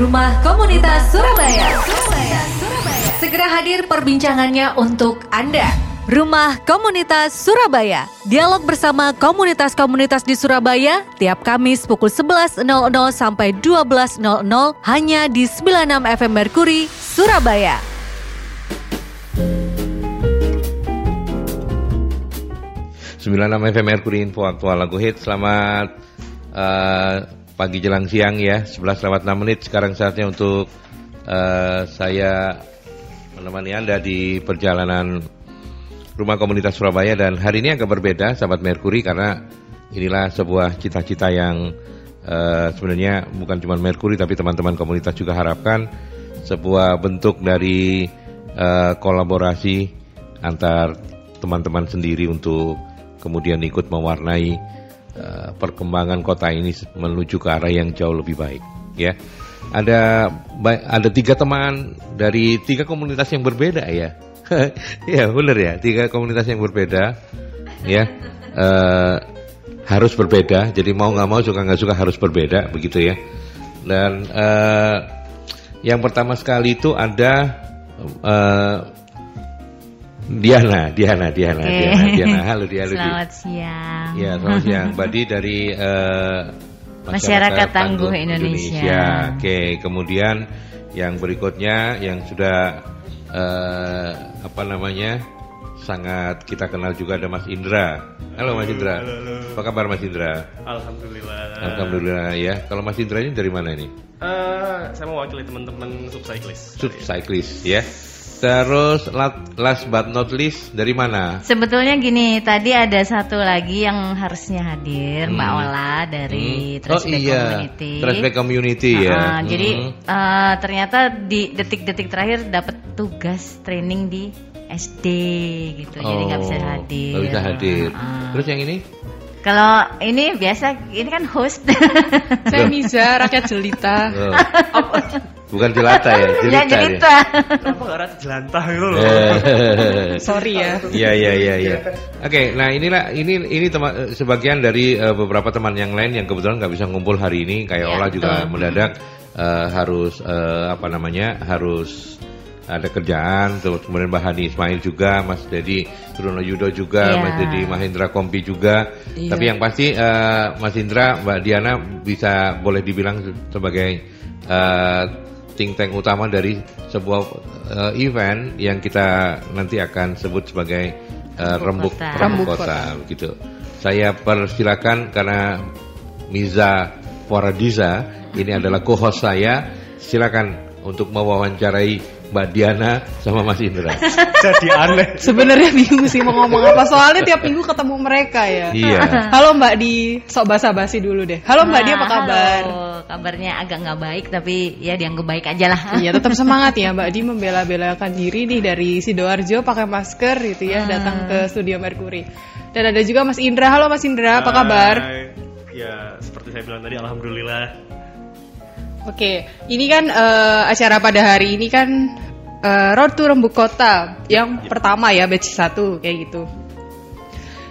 Rumah Komunitas Surabaya. Surabaya. Surabaya. Segera hadir perbincangannya untuk Anda. Rumah Komunitas Surabaya. Dialog bersama komunitas-komunitas di Surabaya tiap Kamis pukul 11.00 sampai 12.00 hanya di 96 FM Merkuri, Surabaya. Sembilan FM Merkuri Info Aktual Lagu Hit. Selamat uh, pagi jelang siang ya. 11 lewat 6 menit. Sekarang saatnya untuk uh, saya menemani Anda di perjalanan Rumah Komunitas Surabaya dan hari ini agak berbeda sahabat Merkuri karena inilah sebuah cita-cita yang uh, sebenarnya bukan cuma Merkuri tapi teman-teman komunitas juga harapkan sebuah bentuk dari uh, kolaborasi antar teman-teman sendiri untuk kemudian ikut mewarnai uh, perkembangan kota ini menuju ke arah yang jauh lebih baik ya. Ada ada tiga teman dari tiga komunitas yang berbeda ya. Ya benar ya tiga komunitas yang berbeda ya. Uh, harus berbeda jadi mau nggak mau suka nggak suka harus berbeda begitu ya. Dan uh, yang pertama sekali itu ada uh, Diana, Diana, Diana, okay. Diana, Diana. Halo Diana. Selamat siang. Ya, selamat siang. Badi dari uh, Masyarakat, Masyarakat Tangguh, Tangguh Indonesia. Indonesia. Oke, okay. kemudian yang berikutnya yang sudah uh, apa namanya sangat kita kenal juga ada Mas Indra. Halo Mas Indra. Halo, halo. Apa kabar Mas Indra? Alhamdulillah. Alhamdulillah ya. Kalau Mas Indra ini dari mana ini? Uh, saya mewakili teman-teman subcyclist. Subcyclist ya. Terus last but not least dari mana? Sebetulnya gini, tadi ada satu lagi yang harusnya hadir, hmm. Mbak Ola dari hmm. Trashback oh, iya. Community. Trashback Community uh, ya. Hmm. Jadi uh, ternyata di detik-detik terakhir dapat tugas training di SD gitu, oh, jadi nggak bisa hadir. Nggak bisa hadir. Uh, Terus yang ini? Kalau ini biasa, ini kan host. Saya Miza, rakyat jelita. Oh. Bukan jelata ya, jelita. Ya, jelita. Kenapa gak rata jelantah gitu loh? Sorry ya. Iya iya iya iya. Oke, nah inilah ini ini teman sebagian dari uh, beberapa teman yang lain yang kebetulan nggak bisa ngumpul hari ini kayak ya, Ola juga betul. mendadak uh, harus uh, apa namanya? harus ada kerjaan terus kemudian Mbak Hani Ismail juga Mas Dedi Truno Yudo juga yeah. Mas Dedi Mahendra Kompi juga yeah. tapi yang pasti uh, Mas Indra Mbak Diana bisa boleh dibilang sebagai uh, think tank utama dari sebuah uh, event yang kita nanti akan sebut sebagai uh, rembuk kota. rembuk kota begitu. Saya persilakan karena Miza Waradiza ini adalah co-host saya. Silakan untuk mewawancarai Mbak Diana sama Mas Indra. Jadi aneh. Sebenarnya bingung sih mau ngomong apa soalnya tiap minggu ketemu mereka ya. Iya. Halo Mbak Di, sok basa-basi dulu deh. Halo Mbak Di apa kabar? Halo, kabarnya agak nggak baik tapi ya dianggap baik aja lah. Iya tetap semangat ya Mbak Di membela-belakan diri nih dari sidoarjo pakai masker gitu ya hmm. datang ke studio Mercury. Dan ada juga Mas Indra. Halo Mas Indra, apa kabar? Ya seperti saya bilang tadi, alhamdulillah Oke, ini kan uh, acara pada hari ini kan uh, Road to Rembuk Kota yang ya. pertama ya batch 1 kayak gitu.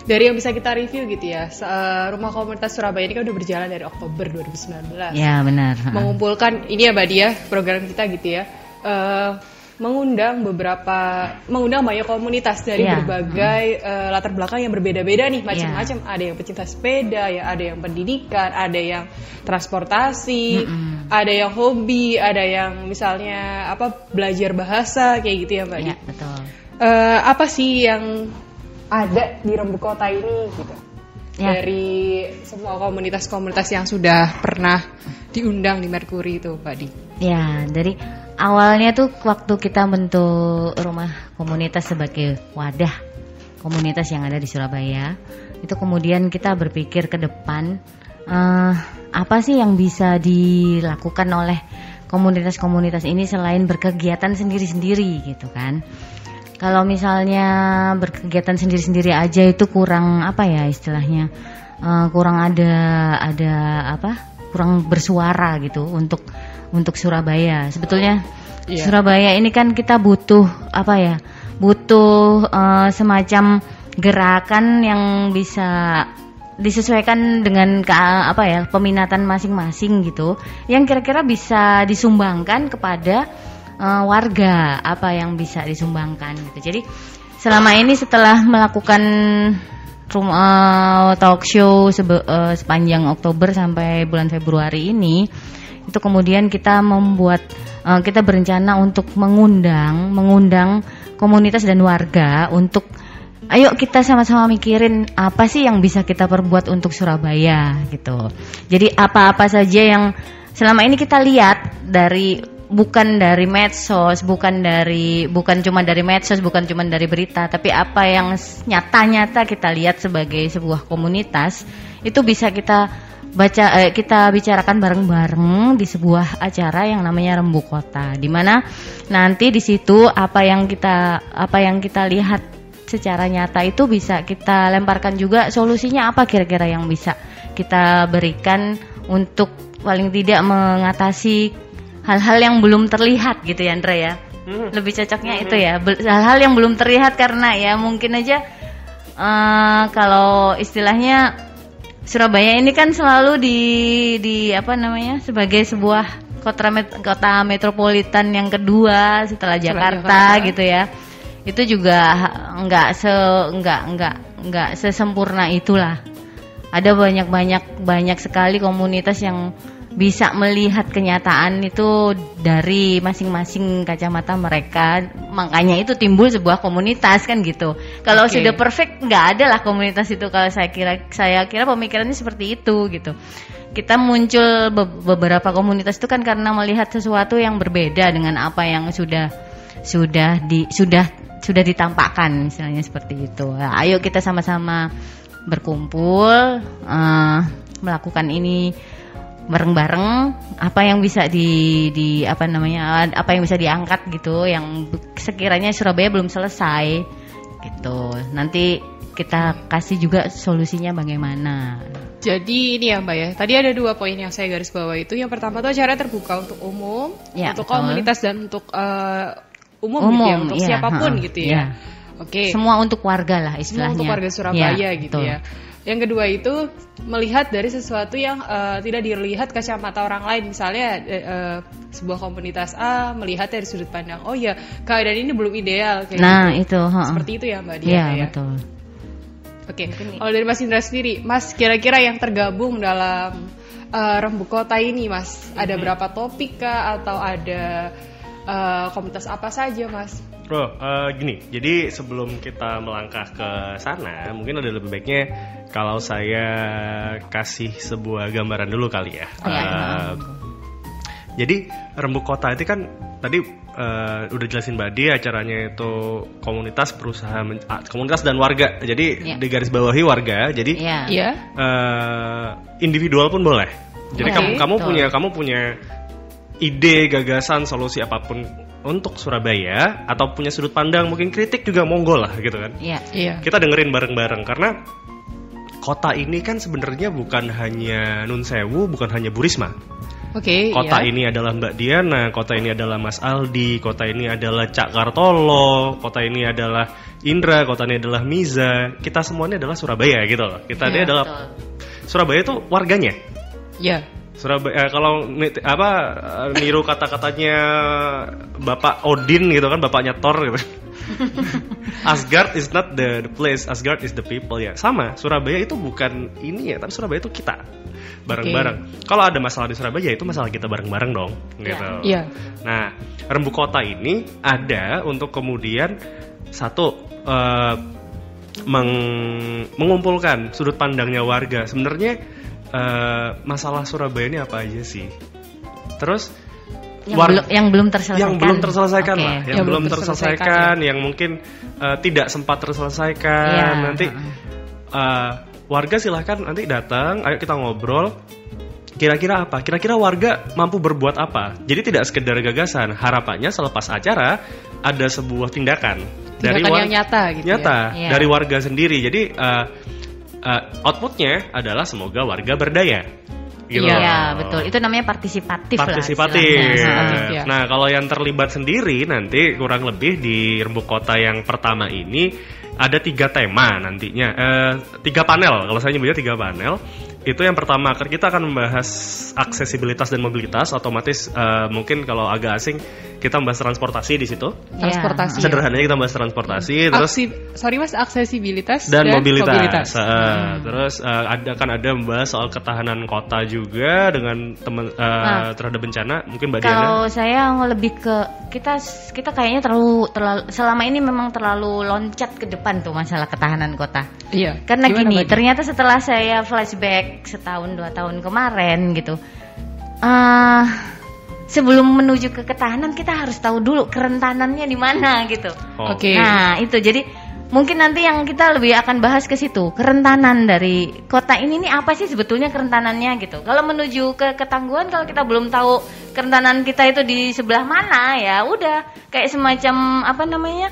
Dari yang bisa kita review gitu ya, uh, Rumah Komunitas Surabaya ini kan udah berjalan dari Oktober 2019. Ya benar. Mengumpulkan ini ya Mbak Dia, program kita gitu ya. Uh, mengundang beberapa mengundang banyak komunitas dari yeah. berbagai hmm. uh, latar belakang yang berbeda-beda nih macam-macam yeah. ada yang pecinta sepeda ya ada yang pendidikan ada yang transportasi mm -hmm. ada yang hobi ada yang misalnya apa belajar bahasa kayak gitu ya mbak yeah, betul uh, apa sih yang ada di Rembuk Kota ini gitu yeah. dari semua komunitas-komunitas yang sudah pernah diundang di Merkuri itu Mbak Di ya dari awalnya tuh waktu kita bentuk rumah komunitas sebagai wadah komunitas yang ada di Surabaya itu kemudian kita berpikir ke depan uh, apa sih yang bisa dilakukan oleh komunitas-komunitas ini selain berkegiatan sendiri-sendiri gitu kan. Kalau misalnya berkegiatan sendiri-sendiri aja itu kurang apa ya istilahnya uh, kurang ada ada apa kurang bersuara gitu untuk untuk Surabaya. Sebetulnya yeah. Surabaya ini kan kita butuh apa ya? Butuh uh, semacam gerakan yang bisa disesuaikan dengan ke, apa ya peminatan masing-masing gitu yang kira-kira bisa disumbangkan kepada uh, warga apa yang bisa disumbangkan gitu jadi selama ini setelah melakukan rumah uh, talk show sebe, uh, sepanjang Oktober sampai bulan Februari ini itu kemudian kita membuat uh, kita berencana untuk mengundang mengundang komunitas dan warga untuk ayo kita sama-sama mikirin apa sih yang bisa kita perbuat untuk Surabaya gitu. Jadi apa-apa saja yang selama ini kita lihat dari bukan dari medsos, bukan dari bukan cuma dari medsos, bukan cuma dari berita, tapi apa yang nyata-nyata kita lihat sebagai sebuah komunitas itu bisa kita baca eh, kita bicarakan bareng-bareng di sebuah acara yang namanya Rembu Kota, di mana nanti di situ apa yang kita apa yang kita lihat secara nyata itu bisa kita lemparkan juga solusinya apa kira-kira yang bisa kita berikan untuk paling tidak mengatasi hal-hal yang belum terlihat gitu ya Andra ya. Hmm. Lebih cocoknya itu ya hal-hal yang belum terlihat karena ya mungkin aja uh, kalau istilahnya Surabaya ini kan selalu di di apa namanya sebagai sebuah kota met, kota metropolitan yang kedua setelah Jakarta, Jakarta. gitu ya. Itu juga nggak se nggak nggak nggak sesempurna itulah. Ada banyak banyak banyak sekali komunitas yang bisa melihat kenyataan itu dari masing-masing kacamata mereka. Makanya itu timbul sebuah komunitas kan gitu. Kalau okay. sudah perfect nggak ada lah komunitas itu. Kalau saya kira saya kira pemikirannya seperti itu gitu. Kita muncul be beberapa komunitas itu kan karena melihat sesuatu yang berbeda dengan apa yang sudah sudah di sudah sudah ditampakkan misalnya seperti itu. Nah, ayo kita sama-sama berkumpul uh, melakukan ini bareng-bareng apa yang bisa di di apa namanya apa yang bisa diangkat gitu yang sekiranya Surabaya belum selesai gitu. Nanti kita kasih juga solusinya bagaimana. Jadi ini ya Mbak ya, tadi ada dua poin yang saya garis bawah itu. Yang pertama tuh acara terbuka untuk umum, ya, untuk betul. komunitas dan untuk uh, umum, umum gitu ya untuk iya, siapa pun ha, gitu ya. Iya. Oke. Okay. Semua untuk warga lah istilahnya. Semua untuk warga Surabaya ya, gitu betul. ya. Yang kedua itu melihat dari sesuatu yang uh, tidak dilihat kacamata orang lain. Misalnya uh, sebuah komunitas A melihat dari sudut pandang, oh ya keadaan ini belum ideal. Kayak nah gitu. itu. Ha. Seperti itu ya Mbak Dia. Iya ya. betul. Oke. Okay. Kalau dari Mas Indra sendiri, Mas kira-kira yang tergabung dalam uh, Rembuk Kota ini, Mas, ada hmm. berapa topik kah atau ada uh, komunitas apa saja, Mas? Bro, uh, gini, jadi sebelum kita melangkah ke sana, mungkin ada lebih baiknya kalau saya kasih sebuah gambaran dulu kali ya. Oh, ya. Uh, jadi Rembuk Kota itu kan tadi uh, udah jelasin Mbak Dia acaranya itu komunitas perusahaan komunitas dan warga. Jadi yeah. di garis bawahi warga. Jadi yeah. Iya. Uh, individual pun boleh. Jadi okay, kamu kamu punya kamu punya ide, gagasan, solusi apa pun untuk Surabaya atau punya sudut pandang mungkin kritik juga monggo lah gitu kan. Iya. Iya. Kita dengerin bareng-bareng karena kota ini kan sebenarnya bukan hanya Nun Sewu, bukan hanya Burisma. Oke. Okay, kota iya. ini adalah Mbak Diana, kota ini adalah Mas Aldi, kota ini adalah Cak Kartolo, kota ini adalah Indra, kota ini adalah Miza. Kita semuanya adalah Surabaya gitu loh. Kita yeah, ini adalah betul. Surabaya itu warganya. Iya. Surabaya eh, kalau apa eh, niru kata-katanya Bapak Odin gitu kan bapaknya Thor gitu. Asgard is not the, the place, Asgard is the people ya. Sama, Surabaya itu bukan ini ya, tapi Surabaya itu kita bareng-bareng. Okay. Kalau ada masalah di Surabaya itu masalah kita bareng-bareng dong, gitu. Iya. Yeah. Nah, Rembu Kota ini ada untuk kemudian satu uh, meng mengumpulkan sudut pandangnya warga. Sebenarnya uh, masalah Surabaya ini apa aja sih? Terus yang, belum, yang belum terselesaikan. Yang belum terselesaikan okay. lah, yang, yang belum terselesaikan, ya. yang mungkin uh, tidak sempat terselesaikan. Yeah. Nanti uh, warga silahkan nanti datang, ayo kita ngobrol. Kira-kira apa? Kira-kira warga mampu berbuat apa? Jadi tidak sekedar gagasan. Harapannya selepas acara ada sebuah tindakan, tindakan dari warga nyata, gitu ya? nyata ya? dari warga sendiri. Jadi uh, uh, outputnya adalah semoga warga berdaya. Gitu. Iya betul, itu namanya partisipatif. Partisipatif. Lah, ya. Nah kalau yang terlibat sendiri nanti kurang lebih di rembuk kota yang pertama ini ada tiga tema nantinya, eh, tiga panel. Kalau saya nyebutnya tiga panel, itu yang pertama kita akan membahas aksesibilitas dan mobilitas. Otomatis uh, mungkin kalau agak asing kita membahas transportasi di situ. Yeah. Transportasi. Sederhananya kita membahas transportasi, hmm. terus Aksi, sorry mas aksesibilitas dan, dan mobilitas. mobilitas. Uh, hmm. Terus uh, ada kan ada membahas soal ketahanan kota juga dengan teman uh, nah, terhadap bencana. Mungkin mbak Kalau Diana. saya lebih ke kita kita kayaknya terlalu terlalu selama ini memang terlalu loncat ke depan tuh masalah ketahanan kota. Iya. Karena Gimana gini, bagi? ternyata setelah saya flashback setahun dua tahun kemarin gitu. Uh, sebelum menuju ke ketahanan kita harus tahu dulu kerentanannya di mana gitu. Oh. Oke. Okay. Nah, itu jadi mungkin nanti yang kita lebih akan bahas ke situ, kerentanan dari kota ini nih apa sih sebetulnya kerentanannya gitu. Kalau menuju ke ketangguhan kalau kita belum tahu kerentanan kita itu di sebelah mana ya udah kayak semacam apa namanya?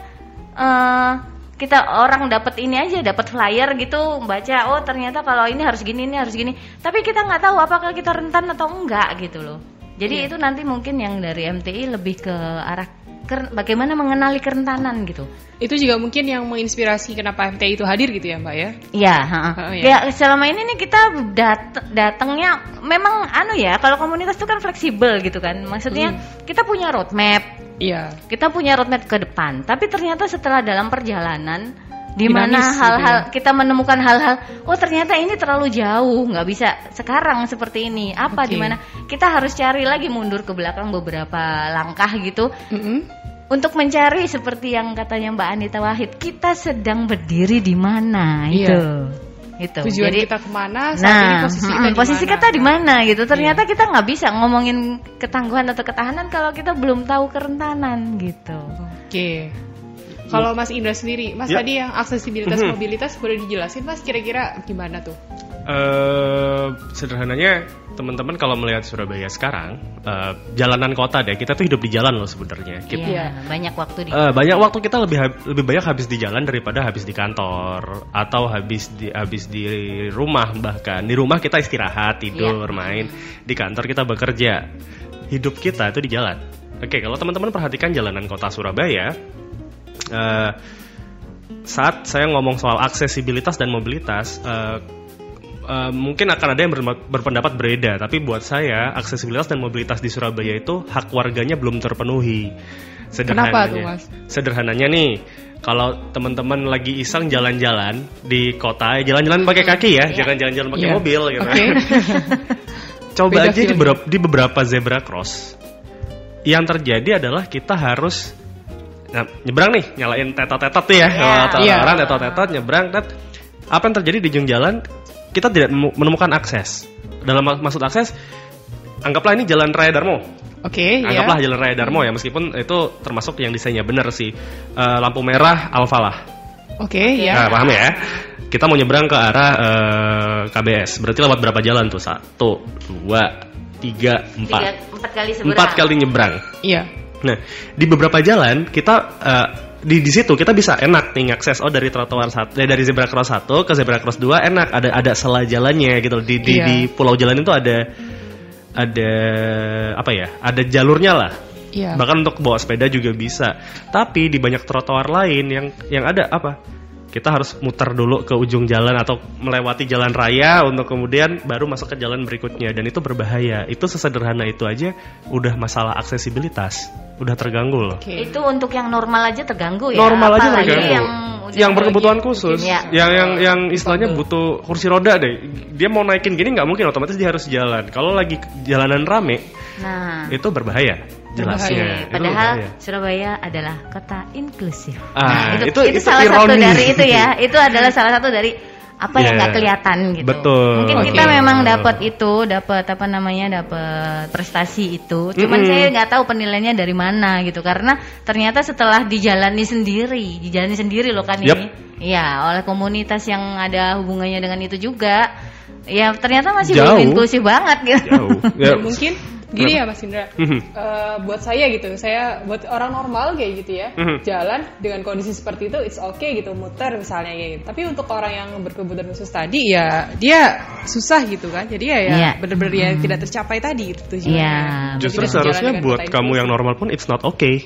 Uh, kita orang dapat ini aja dapat flyer gitu baca oh ternyata kalau ini harus gini ini harus gini tapi kita nggak tahu apakah kita rentan atau enggak gitu loh jadi yeah. itu nanti mungkin yang dari MTI lebih ke arah bagaimana mengenali kerentanan gitu. Itu juga mungkin yang menginspirasi kenapa MTI itu hadir gitu ya Mbak ya? Iya. Oh, ya. ya selama ini nih kita dat datangnya memang anu ya kalau komunitas itu kan fleksibel gitu kan. Maksudnya mm. kita punya roadmap. Iya. Kita punya roadmap ke depan. Tapi ternyata setelah dalam perjalanan di mana hal-hal gitu ya. kita menemukan hal-hal oh ternyata ini terlalu jauh nggak bisa sekarang seperti ini apa okay. di mana kita harus cari lagi mundur ke belakang beberapa langkah gitu mm -hmm. untuk mencari seperti yang katanya Mbak Anita Wahid kita sedang berdiri di mana iya. itu itu tujuan jadi kita ke mana saat nah, ini posisi kita posisi kita di mana gitu ternyata yeah. kita nggak bisa ngomongin ketangguhan atau ketahanan kalau kita belum tahu kerentanan gitu oke okay. Kalau Mas Indra sendiri, Mas ya. tadi yang aksesibilitas mm -hmm. mobilitas boleh dijelasin Mas kira-kira gimana tuh? Uh, sederhananya teman-teman kalau melihat Surabaya sekarang uh, jalanan kota deh kita tuh hidup di jalan loh sebenarnya. Kita iya, banyak waktu di uh, banyak waktu kita lebih lebih banyak habis di jalan daripada habis di kantor atau habis di habis di rumah bahkan di rumah kita istirahat tidur iya. main. Di kantor kita bekerja. Hidup kita itu di jalan. Oke kalau teman-teman perhatikan jalanan kota Surabaya uh, saat saya ngomong soal aksesibilitas dan mobilitas, uh, uh, mungkin akan ada yang berpendapat berbeda. Tapi buat saya aksesibilitas dan mobilitas di Surabaya itu hak warganya belum terpenuhi. Sederhananya, Kenapa tuh mas? Sederhananya nih, kalau teman-teman lagi iseng jalan-jalan di kota, jalan-jalan pakai kaki ya, jangan jalan-jalan pakai yeah. mobil gitu. Okay. Coba Beda aja di beberapa, di beberapa zebra cross. Yang terjadi adalah kita harus Nah, nyebrang nih, nyalain tetot-tetot tuh ya. Yeah. Kalau yeah. orang tetot-tetot nyebrang, tet. Apa yang terjadi di ujung jalan? Kita tidak menemukan akses. Dalam maksud akses, anggaplah ini jalan raya Darmo. Oke, okay, iya. Anggaplah yeah. jalan raya Darmo ya, meskipun itu termasuk yang desainnya benar sih. Uh, lampu merah Alfalah. Oke, okay, ya. Nah, paham ya? Kita mau nyebrang ke arah uh, eh, KBS. Berarti lewat berapa jalan tuh? Satu, dua, tiga, empat. Tiga, empat kali seberang. Empat kali nyebrang. Iya. Nah, di beberapa jalan kita uh, di di situ kita bisa enak nih akses oh dari trotoar satu eh, dari zebra cross satu ke zebra cross dua enak ada ada selah jalannya gitu di di, iya. di pulau jalan itu ada ada apa ya ada jalurnya lah iya. bahkan untuk bawa sepeda juga bisa tapi di banyak trotoar lain yang yang ada apa kita harus muter dulu ke ujung jalan atau melewati jalan raya untuk kemudian baru masuk ke jalan berikutnya dan itu berbahaya. Itu sesederhana itu aja udah masalah aksesibilitas, udah terganggu loh. Okay. Itu untuk yang normal aja terganggu ya. Normal aja terganggu. Yang yang berkebutuhan khusus, ya. yang yang yang istilahnya butuh kursi roda deh. Dia mau naikin gini nggak mungkin otomatis dia harus jalan. Kalau lagi jalanan rame, nah itu berbahaya jelasnya. Padahal itu Surabaya adalah kota inklusif. Ah, nah, itu, itu, itu, itu salah ironi. satu dari itu ya. Itu adalah salah satu dari apa yeah. yang nggak kelihatan gitu. Betul. Mungkin okay. kita memang dapat itu, dapat apa namanya, dapat prestasi itu. Cuman mm -hmm. saya nggak tahu penilaiannya dari mana gitu. Karena ternyata setelah dijalani sendiri, dijalani sendiri loh kan yep. ini. Ya, oleh komunitas yang ada hubungannya dengan itu juga. Ya ternyata masih belum inklusif banget gitu. Jauh. Ya, mungkin Gini ya Mas Indra, uh, buat saya gitu, saya buat orang normal kayak gitu ya, mhm. jalan dengan kondisi seperti itu it's okay gitu, muter misalnya gitu. Tapi untuk orang yang berkebutuhan khusus tadi ya dia susah gitu kan, jadi ya, ya yeah. benar-benar yang mhm. tidak tercapai tadi itu Yeah. Justru seharusnya buat kamu yang normal pun it's not okay.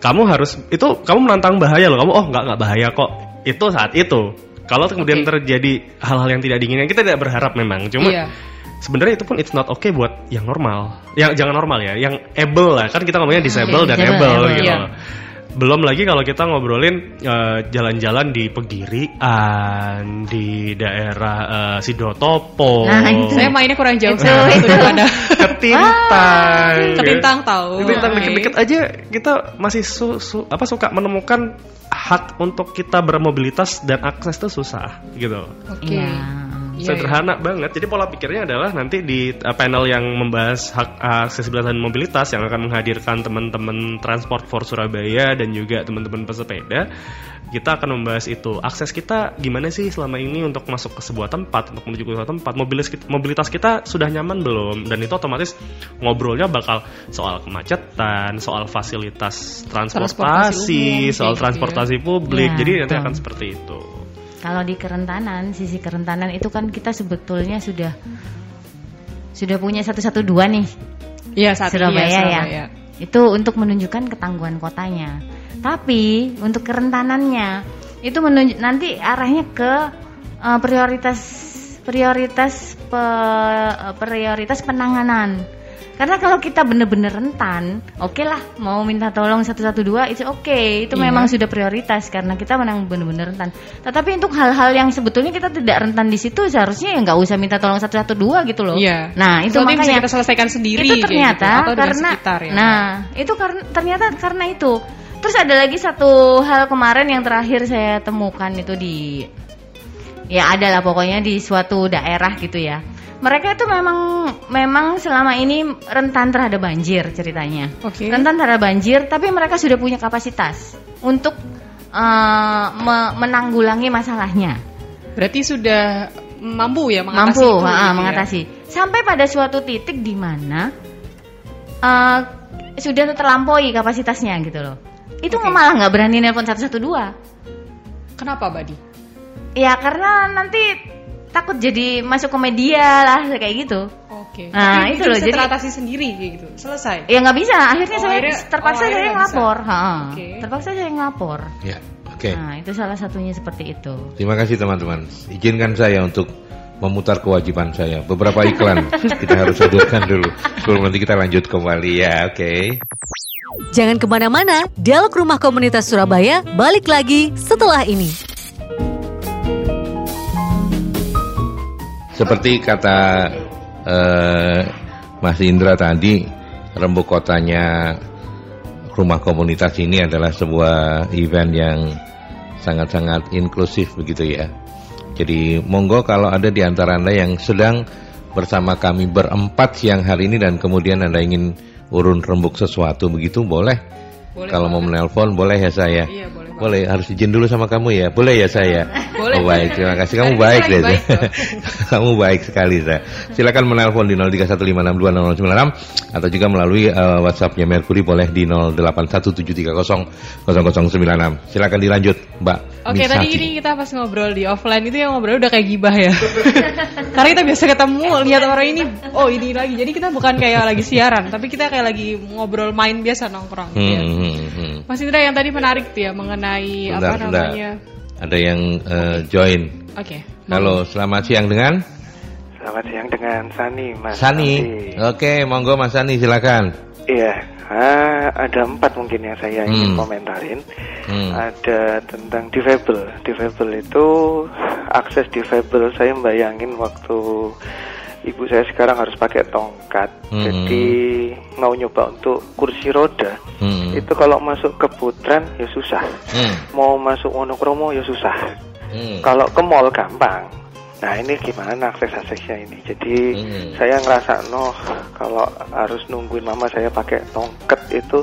kamu harus itu kamu menantang bahaya loh kamu oh nggak nggak bahaya kok itu saat itu kalau kemudian okay. terjadi hal-hal yang tidak diinginkan kita tidak berharap memang cuma yeah. Sebenarnya itu pun it's not okay buat yang normal yang jangan normal ya yang able lah kan kita ngomongnya disable dan able, gitu yeah belum lagi kalau kita ngobrolin jalan eh, jalan-jalan di Pegirian, di daerah uh, Sidotopo. Nah, itu. saya mainnya kurang jauh itu, itu. ada ketintang. Ah, ketintang tahu. Ketintang deket-deket aja kita masih su, su, apa suka menemukan hak untuk kita bermobilitas dan akses itu susah gitu. Oke. Okay. Yeah yeah, sederhana yeah. banget. Jadi pola pikirnya adalah nanti di uh, panel yang membahas hak aksesibilitas dan mobilitas yang akan menghadirkan teman-teman Transport for Surabaya dan juga teman-teman pesepeda, kita akan membahas itu. Akses kita gimana sih selama ini untuk masuk ke sebuah tempat, untuk menuju ke sebuah tempat, mobilitas kita, mobilitas kita sudah nyaman belum? Dan itu otomatis ngobrolnya bakal soal kemacetan, soal fasilitas transportasi, soal gitu ya. transportasi publik. Ya, Jadi nanti akan seperti itu. Kalau di kerentanan, sisi kerentanan itu kan kita sebetulnya sudah sudah punya satu satu dua nih. Iya, saat Surabaya, ya, Surabaya ya. Itu untuk menunjukkan ketangguhan kotanya. Tapi untuk kerentanannya itu menunjuk nanti arahnya ke uh, prioritas prioritas pe, uh, prioritas penanganan karena kalau kita bener-bener rentan, oke okay lah mau minta tolong 112 itu oke, okay. itu yeah. memang sudah prioritas karena kita menang bener-bener rentan. Tetapi untuk hal-hal yang sebetulnya kita tidak rentan di situ seharusnya ya nggak usah minta tolong 112 gitu loh. Iya. Nah, itu Soalnya makanya kita selesaikan sendiri Itu ternyata gitu, karena sekitar, ya. Nah, itu karena ternyata karena itu. Terus ada lagi satu hal kemarin yang terakhir saya temukan itu di ya adalah pokoknya di suatu daerah gitu ya mereka itu memang memang selama ini rentan terhadap banjir ceritanya. Okay. Rentan terhadap banjir, tapi mereka sudah punya kapasitas untuk uh, me menanggulangi masalahnya. Berarti sudah mampu ya mengatasi mampu, itu, uh, gitu mengatasi. Ya? Sampai pada suatu titik di mana uh, sudah terlampaui kapasitasnya gitu loh. Itu okay. malah nggak berani nelpon 112. Kenapa, Badi? Ya karena nanti takut jadi masuk ke media lah kayak gitu. Oke. Okay. Nah itu, itu loh jadi teratasi sendiri kayak gitu. Selesai. Ya nggak bisa. Akhirnya oh, saya akhirnya, terpaksa oh, saya ngelapor. Okay. Terpaksa saya ngelapor. Ya. Oke. Okay. Nah itu salah satunya seperti itu. Terima kasih teman-teman. Izinkan saya untuk memutar kewajiban saya. Beberapa iklan kita harus hadirkan dulu. Sebelum nanti kita lanjut kembali ya. Oke. Okay. Jangan ke mana-mana, Dialog Rumah Komunitas Surabaya balik lagi setelah ini. Seperti kata uh, Mas Indra tadi, rembuk kotanya rumah komunitas ini adalah sebuah event yang sangat-sangat inklusif begitu ya. Jadi monggo kalau ada di antara Anda yang sedang bersama kami berempat siang hari ini dan kemudian Anda ingin urun rembuk sesuatu begitu boleh. boleh kalau mau menelpon boleh ya saya. Iya, boleh. Boleh, harus izin dulu sama kamu ya. Boleh ya saya? Boleh. Oh, baik, terima kasih. Kamu baik deh. Baik, kamu baik sekali saya. Silakan menelpon di 0315620096 atau juga melalui uh, WhatsAppnya Mercury boleh di 0817300096. Silakan dilanjut, Mbak. Oke, tadi ini kita pas ngobrol di offline itu yang ngobrol udah kayak gibah ya. Karena kita biasa ketemu lihat orang ini, oh ini lagi. Jadi kita bukan kayak lagi siaran, tapi kita kayak lagi ngobrol main biasa nongkrong. Hmm, ya. hmm, hmm. Mas Indra yang tadi menarik tuh ya mengenai mengenai bentar, apa namanya? Ada yang uh, join. Oke. Okay. Halo, selamat siang dengan? Selamat siang dengan Sani, Mas. Sani. Oke, okay, monggo Mas Sani silakan. Iya, ah, ada empat mungkin yang saya ingin hmm. komentarin. Hmm. Ada tentang difabel. Difabel itu akses difabel saya bayangin waktu ibu saya sekarang harus pakai tongkat hmm. jadi mau nyoba untuk kursi roda hmm. itu kalau masuk ke putran ya susah hmm. mau masuk Wonokromo ya susah hmm. kalau ke mall gampang nah ini gimana akses aksesnya ini jadi hmm. saya ngerasa noh kalau harus nungguin mama saya pakai tongkat itu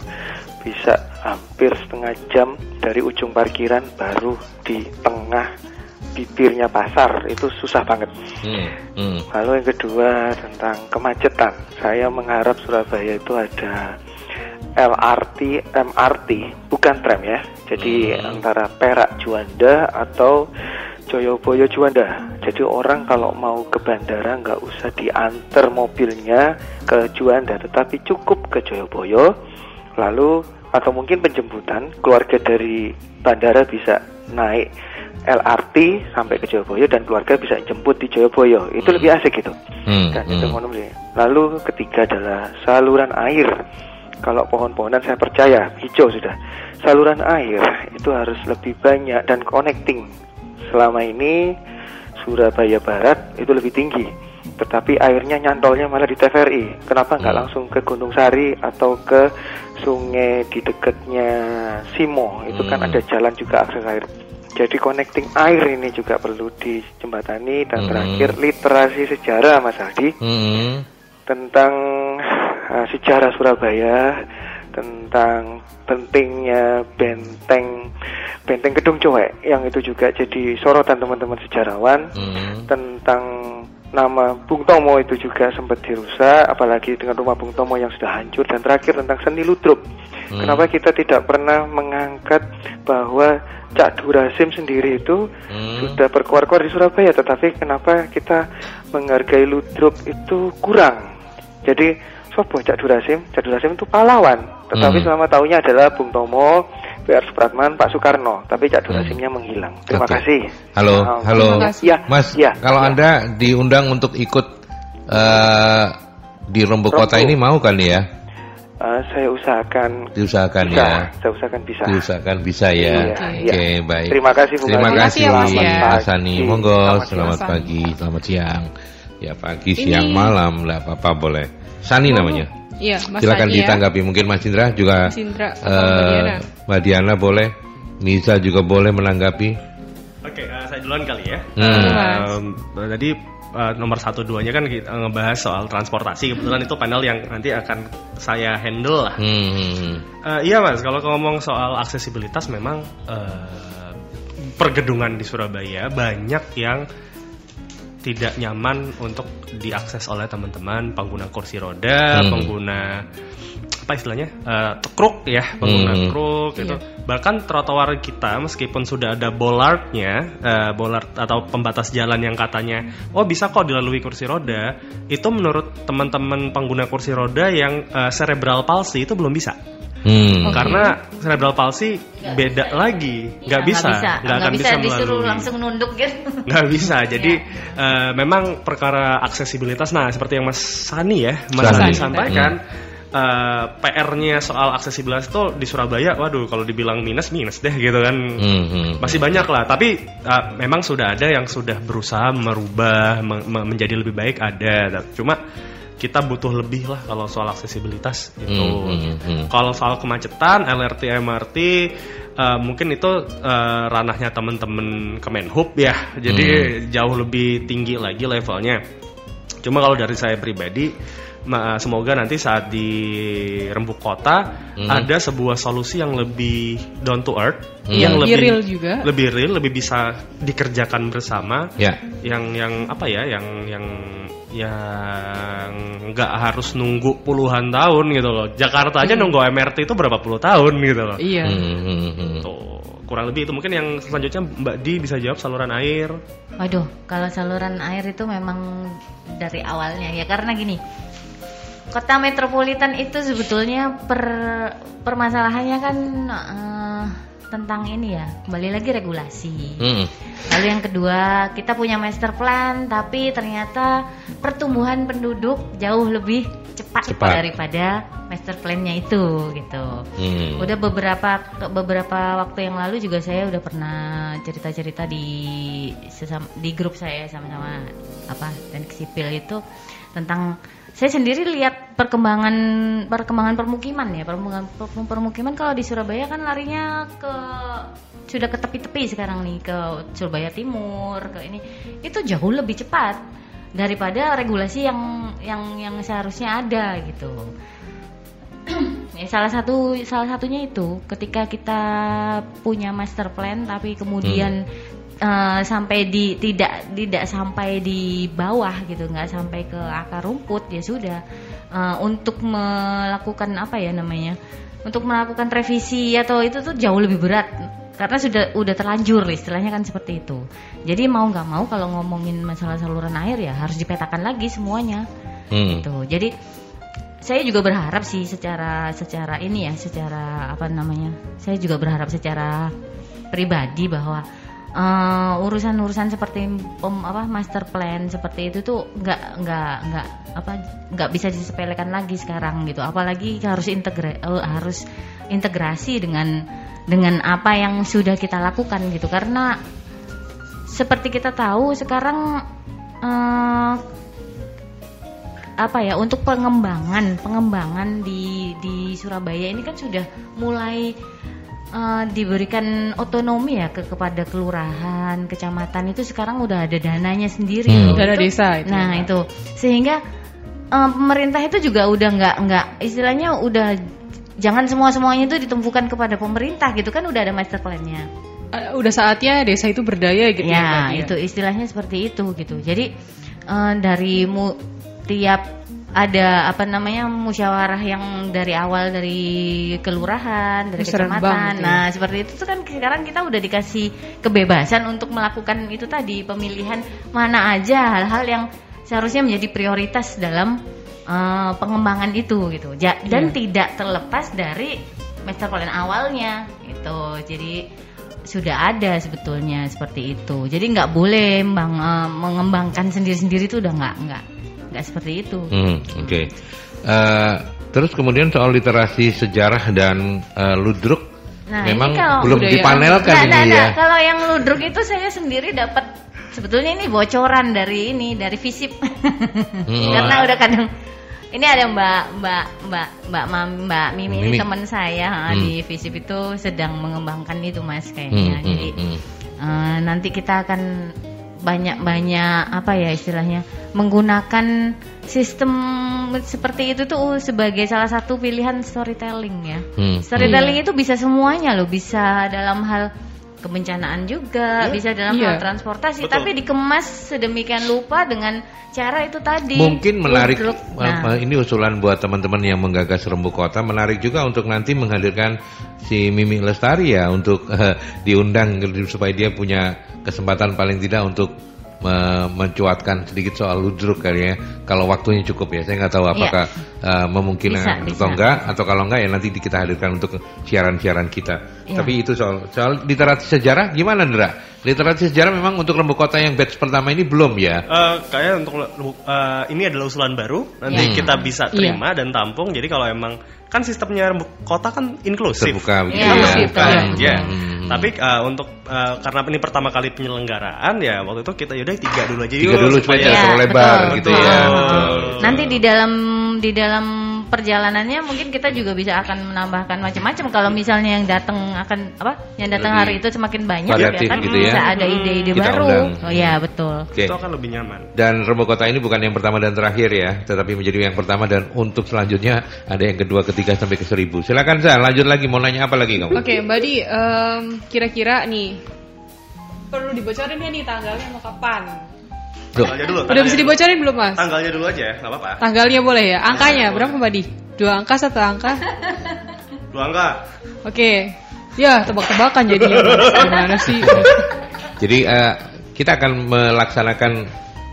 bisa hampir setengah jam dari ujung parkiran baru di tengah bibirnya pasar itu susah banget. Hmm, hmm. Lalu yang kedua tentang kemacetan, saya mengharap Surabaya itu ada LRT, MRT, bukan tram ya. Jadi hmm. antara Perak Juanda atau Joyoboyo Juanda. Jadi orang kalau mau ke bandara nggak usah diantar mobilnya ke Juanda, tetapi cukup ke Joyoboyo, lalu atau mungkin penjemputan keluarga dari bandara bisa naik LRT sampai ke Joyoboyo dan keluarga bisa jemput di Joyoboyo itu hmm. lebih asik gitu hmm. dan itu hmm. lalu ketiga adalah saluran air kalau pohon-pohonan saya percaya hijau sudah saluran air itu harus lebih banyak dan connecting selama ini Surabaya Barat itu lebih tinggi tetapi airnya nyantolnya malah di TVRI. Kenapa nggak hmm. langsung ke Gunung Sari atau ke sungai di dekatnya Simo? Itu kan hmm. kan ada jalan juga akses air. Jadi connecting air ini juga perlu dijembatani dan hmm. terakhir literasi sejarah Mas Aldi hmm. tentang uh, sejarah Surabaya, tentang pentingnya benteng benteng Gedung Coek yang itu juga jadi sorotan teman-teman sejarawan hmm. tentang nama Bung Tomo itu juga sempat dirusak, apalagi dengan rumah Bung Tomo yang sudah hancur dan terakhir tentang seni ludruk. Hmm. Kenapa kita tidak pernah mengangkat bahwa Cak Durasim sendiri itu hmm. sudah berkuar-kuar di Surabaya, tetapi kenapa kita menghargai ludruk itu kurang? Jadi, sopo Cak Durasim? Cak Durasim itu pahlawan, tetapi hmm. selama tahunya adalah Bung Tomo, PR Supratman, Pak Soekarno, tapi Cak Durasimnya hmm. menghilang. Terima okay. kasih. Halo, nah, halo, ya, Mas. Ya, kalau ya. anda diundang untuk ikut uh, di Rombo Kota ini mau kan ya? Uh, saya usahakan. Diusahakan bisa, ya. Saya usahakan bisa. Diusahakan bisa ya. Iya, Oke, okay, okay, baik. Terima kasih Bu Terima kasih, ya, Mas, ya. Sani. Monggo, selamat, selamat pagi, selamat siang. Ya pagi, ini... siang, malam, lah apa-apa boleh. Sani namanya. Iya, Mas Silakan Tadi ditanggapi ya. mungkin Mas Indra juga. Mas Indra, uh, Mbak Diana boleh, Nisa juga boleh menanggapi. Oke, okay, uh, saya duluan kali ya. Hmm. Uh, tadi uh, nomor satu duanya kan kita ngebahas soal transportasi. Kebetulan itu panel yang nanti akan saya handle lah. Hmm. Uh, iya mas, kalau ngomong soal aksesibilitas memang uh, pergedungan di Surabaya banyak yang tidak nyaman untuk diakses oleh teman-teman pengguna kursi roda, hmm. pengguna apa istilahnya uh, ya pengguna hmm. truk gitu iya. bahkan trotoar kita meskipun sudah ada bollardnya uh, bollard atau pembatas jalan yang katanya oh bisa kok dilalui kursi roda itu menurut teman-teman pengguna kursi roda yang uh, cerebral palsy itu belum bisa Hmm. Karena cerebral palsy gak beda bisa. lagi, nggak ya, bisa, nggak akan bisa, bisa disuruh langsung nunduk gitu. Nggak bisa. Jadi ya. uh, memang perkara aksesibilitas. Nah, seperti yang Mas Sani ya, Mas Sani, Sani sampaikan. Hmm. Uh, PR-nya soal aksesibilitas itu di Surabaya, waduh kalau dibilang minus minus deh gitu kan, hmm, hmm. masih banyak lah. Tapi uh, memang sudah ada yang sudah berusaha merubah me menjadi lebih baik ada. Cuma kita butuh lebih lah kalau soal aksesibilitas gitu. Hmm, hmm, hmm. Kalau soal kemacetan, LRT, MRT uh, mungkin itu uh, ranahnya teman-teman Kemenhub ya. Jadi hmm. jauh lebih tinggi lagi levelnya. Cuma kalau dari saya pribadi semoga nanti saat di rembuk kota hmm. ada sebuah solusi yang lebih down to earth hmm. yang lebih real juga lebih real lebih bisa dikerjakan bersama yeah. yang yang apa ya yang yang yang nggak harus nunggu puluhan tahun gitu loh. Jakarta aja hmm. nunggu MRT itu berapa puluh tahun gitu loh. Iya. Hmm. Tuh, kurang lebih itu mungkin yang selanjutnya Mbak Di bisa jawab saluran air. Waduh, kalau saluran air itu memang dari awalnya ya karena gini. Kota metropolitan itu sebetulnya per permasalahannya kan uh, tentang ini ya kembali lagi regulasi. Hmm. Lalu yang kedua kita punya master plan tapi ternyata pertumbuhan penduduk jauh lebih cepat, cepat. daripada master plannya itu gitu. Hmm. Udah beberapa beberapa waktu yang lalu juga saya udah pernah cerita-cerita di sesama, di grup saya sama-sama apa dan sipil itu tentang saya sendiri lihat perkembangan perkembangan permukiman ya. Permukiman permukiman kalau di Surabaya kan larinya ke sudah ke tepi-tepi sekarang nih. Ke Surabaya Timur ke ini. Itu jauh lebih cepat daripada regulasi yang yang yang seharusnya ada gitu. Ya, salah satu salah satunya itu ketika kita punya master plan tapi kemudian hmm uh, sampai di tidak tidak sampai di bawah gitu nggak sampai ke akar rumput ya sudah. Uh, untuk melakukan apa ya namanya? Untuk melakukan revisi atau itu tuh jauh lebih berat karena sudah udah terlanjur istilahnya kan seperti itu. Jadi mau nggak mau kalau ngomongin masalah saluran air ya harus dipetakan lagi semuanya. Hmm. gitu. Jadi saya juga berharap sih secara secara ini ya, secara apa namanya? Saya juga berharap secara pribadi bahwa uh, urusan-urusan seperti pem, apa master plan seperti itu tuh nggak nggak nggak apa nggak bisa disepelekan lagi sekarang gitu. Apalagi harus integra uh, harus integrasi dengan dengan apa yang sudah kita lakukan gitu karena seperti kita tahu sekarang uh, apa ya untuk pengembangan pengembangan di di Surabaya ini kan sudah mulai uh, diberikan otonomi ya ke kepada kelurahan kecamatan itu sekarang udah ada dananya sendiri. Hmm. dana desa itu nah ya. itu. Sehingga uh, pemerintah itu juga udah nggak nggak istilahnya udah jangan semua semuanya itu ditumpukan kepada pemerintah gitu kan udah ada master plannya. Uh, udah saatnya desa itu berdaya gitu ya, ya itu istilahnya seperti itu gitu. Jadi uh, dari mu tiap ada apa namanya musyawarah yang dari awal dari kelurahan, dari kecamatan. Ya. Nah, seperti itu tuh kan sekarang kita udah dikasih kebebasan untuk melakukan itu tadi pemilihan mana aja hal-hal yang seharusnya menjadi prioritas dalam uh, pengembangan itu gitu. Ja, dan yeah. tidak terlepas dari master plan awalnya gitu. Jadi sudah ada sebetulnya seperti itu. Jadi nggak boleh bang, uh, mengembangkan sendiri-sendiri itu udah nggak nggak nggak seperti itu. Hmm, Oke. Okay. Uh, eh, terus kemudian soal literasi sejarah dan uh, ludruk, nah, memang kalau, belum dipanelkan ya. ini nah, ya. Nah, kalau yang ludruk itu saya sendiri dapat sebetulnya ini bocoran dari ini dari visip hmm. karena udah kadang ini ada mbak mbak mbak mbak mbak, mbak Mimi, Mimi. teman saya hmm. di visip itu sedang mengembangkan itu mas kayaknya hmm, jadi hmm, hmm. Uh, nanti kita akan banyak-banyak apa ya istilahnya menggunakan sistem seperti itu tuh sebagai salah satu pilihan storytelling ya. Hmm. Storytelling hmm. itu bisa semuanya loh, bisa dalam hal kebencanaan juga, yeah. bisa dalam yeah. hal transportasi, Betul. tapi dikemas sedemikian lupa dengan cara itu tadi. Mungkin menarik nah. ini usulan buat teman-teman yang menggagas rembu kota, menarik juga untuk nanti menghadirkan si Mimi Lestari ya untuk uh, diundang supaya dia punya kesempatan paling tidak untuk mencuatkan sedikit soal ludruk kali ya kalau waktunya cukup ya saya nggak tahu apakah yeah. uh, memungkinkan bisa, atau bisa. enggak atau kalau enggak ya nanti kita hadirkan untuk siaran-siaran kita yeah. tapi itu soal soal literasi sejarah gimana Ndra literasi sejarah memang untuk lembu kota yang batch pertama ini belum ya uh, kayak untuk uh, ini adalah usulan baru nanti yeah. kita bisa iya. terima yeah. dan tampung jadi kalau emang kan sistemnya kota kan inklusif terbuka gitu yeah. ya, ya. ya. Hmm. tapi uh, untuk uh, karena ini pertama kali penyelenggaraan ya waktu itu kita yaudah tiga dulu aja tiga dulu supaya ya, lebar betul, gitu betul. ya betul. nanti di dalam di dalam perjalanannya mungkin kita juga bisa akan menambahkan macam-macam. Kalau misalnya yang datang akan apa yang datang hari itu semakin banyak ya kan? gitu bisa ya. ada ide-ide baru. undang. oh ya betul. Okay. itu akan lebih nyaman. Dan Rebo Kota ini bukan yang pertama dan terakhir ya tetapi menjadi yang pertama dan untuk selanjutnya ada yang kedua ketiga sampai ke seribu. Silakan saya lanjut lagi. Mau nanya apa lagi kamu? Oke okay, Mbak Di um, kira-kira nih perlu dibocorin ya nih tanggalnya mau kapan Tanggalnya dulu. Udah bisa dibocorin belum mas? Tanggalnya dulu aja, nggak apa-apa. Tanggalnya boleh ya. Angkanya berapa mbak Di? Dua angka satu angka? Dua angka. Oke. Ya tebak-tebakan jadi gimana sih? Jadi uh, kita akan melaksanakan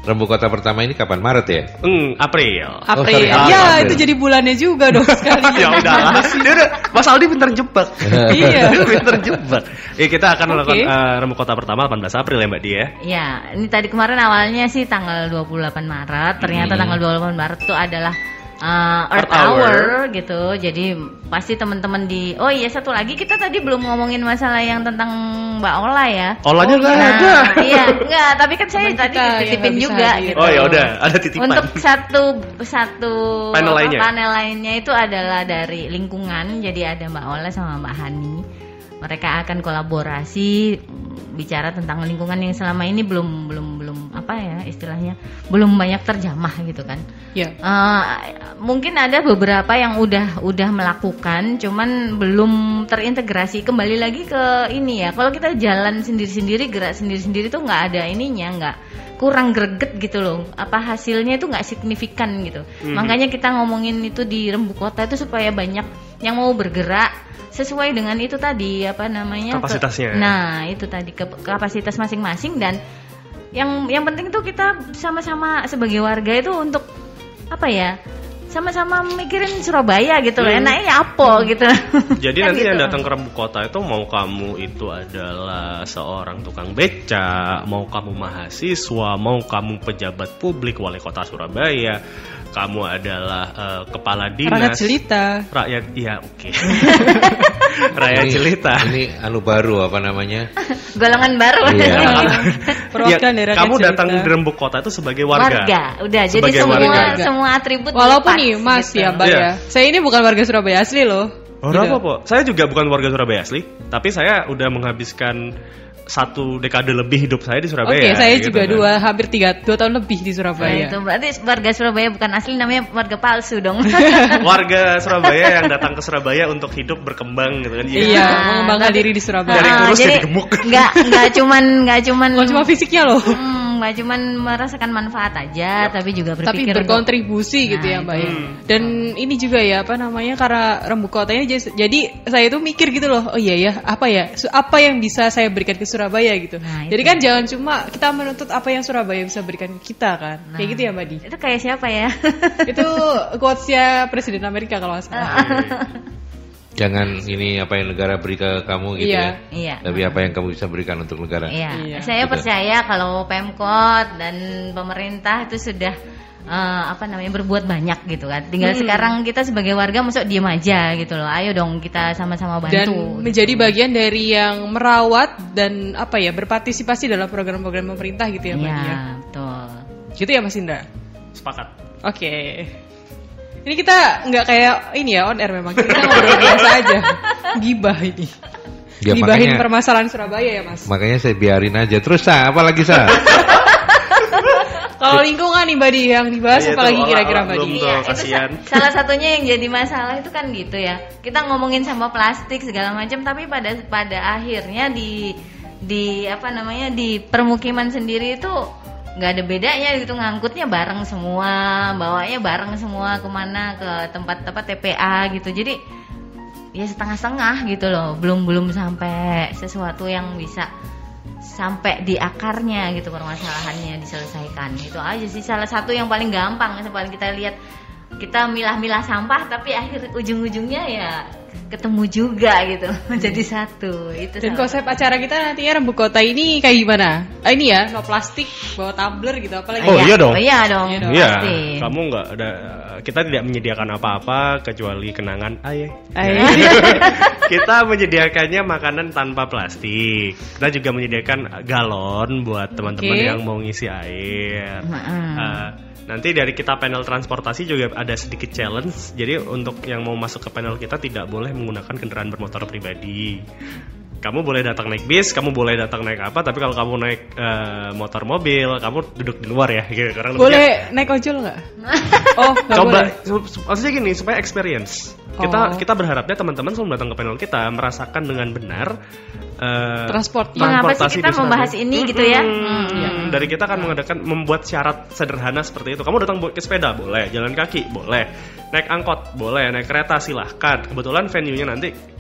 Rembu kota pertama ini kapan? Maret ya? Hmm, April. April. Oh, sorry, ya, April. itu jadi bulannya juga dong sekali. ya udah. Dia udah Mas Aldi pintar jebak. iya. Pintar jebak. Ya kita akan okay. melakukan uh, Rembu kota pertama 18 April ya Mbak Dia. Ya, iya, ini tadi kemarin awalnya sih tanggal 28 Maret, ternyata hmm. tanggal 28 Maret itu adalah uh, Earth, Earth Hour. Hour gitu. Jadi pasti teman-teman di Oh iya satu lagi kita tadi belum ngomongin masalah yang tentang Mbak Ola ya. Olanya nggak nah, ada. Iya, enggak, tapi kan saya tadi titipin juga gitu. Oh ya udah, ada titipan. Untuk satu satu panel lainnya. panel lainnya itu adalah dari lingkungan. Jadi ada Mbak Ola sama Mbak Hani. Mereka akan kolaborasi bicara tentang lingkungan yang selama ini belum belum belum apa ya istilahnya belum banyak terjamah gitu kan. Ya. Uh, mungkin ada beberapa yang udah udah melakukan, cuman belum terintegrasi. Kembali lagi ke ini ya, kalau kita jalan sendiri-sendiri, gerak sendiri-sendiri tuh nggak ada ininya, nggak kurang greget gitu loh. Apa hasilnya itu nggak signifikan gitu. Hmm. Makanya kita ngomongin itu di Rembu Kota itu supaya banyak yang mau bergerak sesuai dengan itu tadi apa namanya kapasitasnya. Ke, nah itu tadi ke, kapasitas masing-masing dan yang yang penting itu kita sama-sama sebagai warga itu untuk apa ya sama-sama mikirin Surabaya gitu loh. Hmm. Enaknya ya apa gitu. Jadi kan nanti gitu. yang datang ke Rembu Kota itu mau kamu itu adalah seorang tukang beca, mau kamu mahasiswa, mau kamu pejabat publik wali kota Surabaya, kamu adalah uh, kepala dinas rakyat jelita rakyat iya oke okay. rakyat ini, jelita ini anu baru apa namanya golongan baru iya. ya, kamu datang di rembuk kota itu sebagai warga warga udah sebagai jadi semua warga. semua atribut walaupun nih mas ya mbak yeah. ya saya ini bukan warga Surabaya asli loh Oh, gitu. apa, po? Saya juga bukan warga Surabaya asli, tapi saya udah menghabiskan satu dekade lebih hidup saya di Surabaya. Oke, okay, saya gitu juga kan. dua hampir tiga dua tahun lebih di Surabaya. Nah, itu berarti warga Surabaya bukan asli namanya warga palsu dong. warga Surabaya yang datang ke Surabaya untuk hidup berkembang gitu kan. Iya, iya mengembangkan diri di Surabaya. Dari kurus jadi, jadi gemuk. Enggak, enggak cuman enggak cuman Bukan cuma fisiknya loh. Hmm, nggak cuma merasakan manfaat aja, yep. tapi juga berpikir tapi berkontribusi untuk, gitu ya mbak ya. Hmm. Dan ini juga ya apa namanya karena rembu kotanya jadi saya tuh mikir gitu loh, oh iya ya apa ya apa yang bisa saya berikan ke Surabaya gitu. Nah, jadi kan jangan cuma kita menuntut apa yang Surabaya bisa berikan ke kita kan, nah, kayak gitu ya mbak Di. Itu kayak siapa ya? itu quotesnya Presiden Amerika kalau nggak salah. Jangan ini apa yang negara beri ke kamu gitu iya, ya. Iya. Tapi apa yang kamu bisa berikan untuk negara. Iya. iya. Saya gitu. percaya kalau Pemkot dan pemerintah itu sudah uh, apa namanya berbuat banyak gitu kan. Tinggal hmm. sekarang kita sebagai warga masuk diem aja gitu loh. Ayo dong kita sama-sama bantu. Dan menjadi bagian dari yang merawat dan apa ya berpartisipasi dalam program-program pemerintah gitu ya, Mbak Iya, betul. Gitu ya Mas Indra? Sepakat. Oke. Okay. Ini kita nggak kayak ini ya on air memang kita ngobrol biasa aja. Gibah ini. Ya, Gibahin makanya, permasalahan Surabaya ya mas. Makanya saya biarin aja. Terus sah, apa lagi sah? Kalau lingkungan nih Badi yang dibahas iya, apalagi kira-kira Badi? Iya, kasihan. salah satunya yang jadi masalah itu kan gitu ya. Kita ngomongin sama plastik segala macam tapi pada pada akhirnya di di apa namanya di permukiman sendiri itu nggak ada bedanya gitu ngangkutnya bareng semua bawanya bareng semua ke mana ke tempat-tempat TPA gitu. Jadi ya setengah-setengah gitu loh. Belum belum sampai sesuatu yang bisa sampai di akarnya gitu permasalahannya diselesaikan. Itu aja sih salah satu yang paling gampang. Yang paling kita lihat kita milah-milah sampah tapi akhir ujung-ujungnya ya ketemu juga gitu. Menjadi satu itu dan konsep acara kita nantinya rembu kota ini kayak gimana? Ah, ini ya no plastik bawa tumbler gitu apalagi oh iya dong. Oh, iya dong iya, dong. iya. kamu nggak ada kita tidak menyediakan apa-apa kecuali kenangan aye, aye. kita menyediakannya makanan tanpa plastik. Kita juga menyediakan galon buat teman-teman okay. yang mau ngisi air. Uh, Nanti dari kita panel transportasi juga ada sedikit challenge. Jadi untuk yang mau masuk ke panel kita tidak boleh menggunakan kendaraan bermotor pribadi. Kamu boleh datang naik bis, kamu boleh datang naik apa, tapi kalau kamu naik uh, motor mobil, kamu duduk di luar ya. Gitu. Karena boleh naik ojol nggak? oh, coba. Maksudnya gini supaya experience. Kita oh. kita berharapnya teman-teman sebelum datang ke panel kita merasakan dengan benar uh, transport mengapa sih kita membahas ini hmm, gitu ya hmm, ya. dari kita akan mengadakan membuat syarat sederhana seperti itu kamu datang ke sepeda boleh jalan kaki boleh naik angkot boleh naik kereta silahkan kebetulan venue nya nanti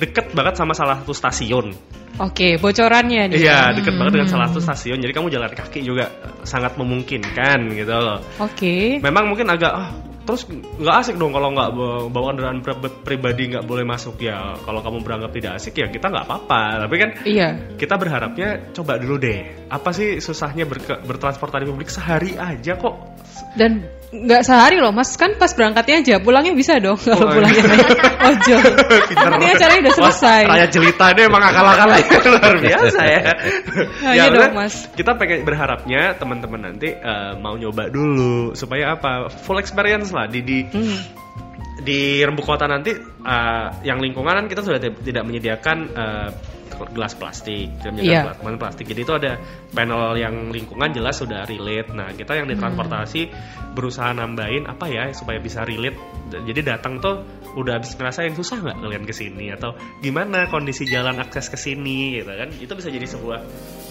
deket banget sama salah satu stasiun Oke, bocorannya nih. Iya, deket hmm. banget dengan salah satu stasiun. Jadi kamu jalan kaki juga sangat memungkinkan gitu loh. Oke. Memang mungkin agak oh, terus nggak asik dong kalau nggak bawa kendaraan pribadi nggak boleh masuk ya kalau kamu beranggap tidak asik ya kita nggak apa-apa tapi kan iya kita berharapnya coba dulu deh apa sih susahnya ber bertransportasi publik sehari aja kok dan nggak sehari loh mas. Kan pas berangkatnya aja pulangnya bisa dong kalau oh, pulangnya. Naik ojol nanti acaranya udah selesai. Wah, jelita deh emang akal-akalnya luar biasa ya. Nah, ya iya dong mas. Kita pengen berharapnya teman-teman nanti uh, mau nyoba dulu supaya apa? Full experience lah di di hmm. di rembuk kota nanti uh, yang lingkungan kan kita sudah tidak menyediakan uh, gelas plastik, tidak yeah. gelas plastik. Jadi itu ada panel yang lingkungan jelas sudah relate. Nah kita yang ditransportasi hmm. berusaha nambahin apa ya supaya bisa relate. Jadi datang tuh udah habis ngerasain susah nggak kalian ke sini atau gimana kondisi jalan akses ke sini gitu kan? Itu bisa jadi sebuah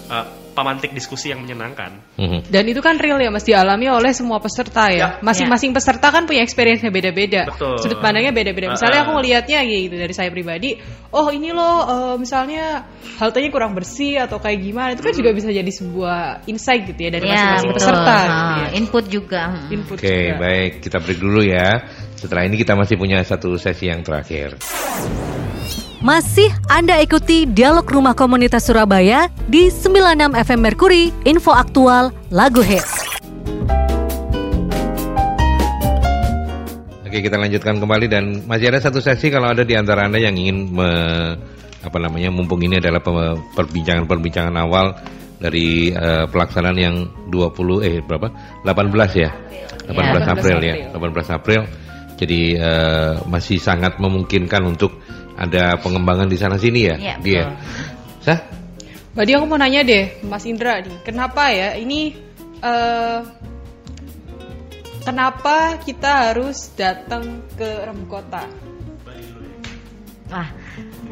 uh, pemantik diskusi yang menyenangkan. Mm-hmm. Dan itu kan real ya, Mas dialami oleh semua peserta ya. ya. Masing-masing ya. peserta kan punya experience-nya beda-beda. Sudut pandangnya beda-beda. Misalnya aku ngelihatnya gitu dari saya pribadi, oh ini loh uh, misalnya haltenya kurang bersih atau kayak gimana, itu kan hmm. juga bisa jadi sebuah insight gitu ya dari ya, masing-masing peserta. Gitu ya. Input juga. Input Oke, okay, baik. Kita break dulu ya. Setelah ini kita masih punya satu sesi yang terakhir. Masih Anda ikuti Dialog Rumah Komunitas Surabaya di 96 FM Merkuri, info aktual, lagu hits. Oke, kita lanjutkan kembali dan masih ada satu sesi kalau ada di antara Anda yang ingin me, apa namanya, mumpung ini adalah perbincangan-perbincangan awal dari uh, pelaksanaan yang 20 eh berapa? 18 ya. 18 ya, April, April ya. 18 April. Jadi uh, masih sangat memungkinkan untuk ada pengembangan di sana sini ya, ya dia. Sah? Badi aku mau nanya deh, Mas Indra nih, kenapa ya ini uh, kenapa kita harus datang ke Rembu Kota? Wah,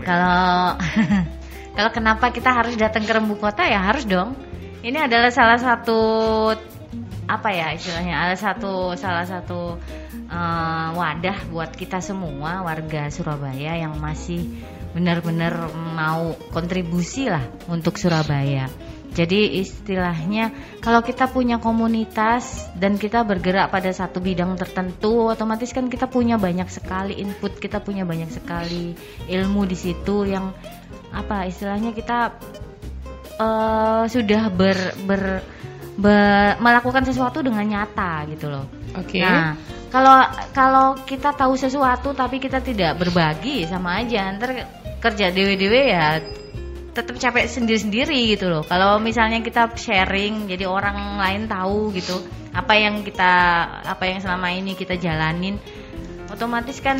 kalau kalau kenapa kita harus datang ke Rembu Kota ya harus dong. Ini adalah salah satu apa ya istilahnya, ada satu salah satu uh, wadah buat kita semua warga Surabaya yang masih benar-benar mau kontribusi lah untuk Surabaya. Jadi istilahnya kalau kita punya komunitas dan kita bergerak pada satu bidang tertentu, otomatis kan kita punya banyak sekali input, kita punya banyak sekali ilmu di situ yang apa istilahnya kita uh, sudah ber, ber, melakukan sesuatu dengan nyata gitu loh. Oke. Okay. Nah, kalau kalau kita tahu sesuatu tapi kita tidak berbagi sama aja ntar kerja dewe-dewe ya tetap capek sendiri-sendiri gitu loh kalau misalnya kita sharing jadi orang lain tahu gitu apa yang kita apa yang selama ini kita jalanin otomatis kan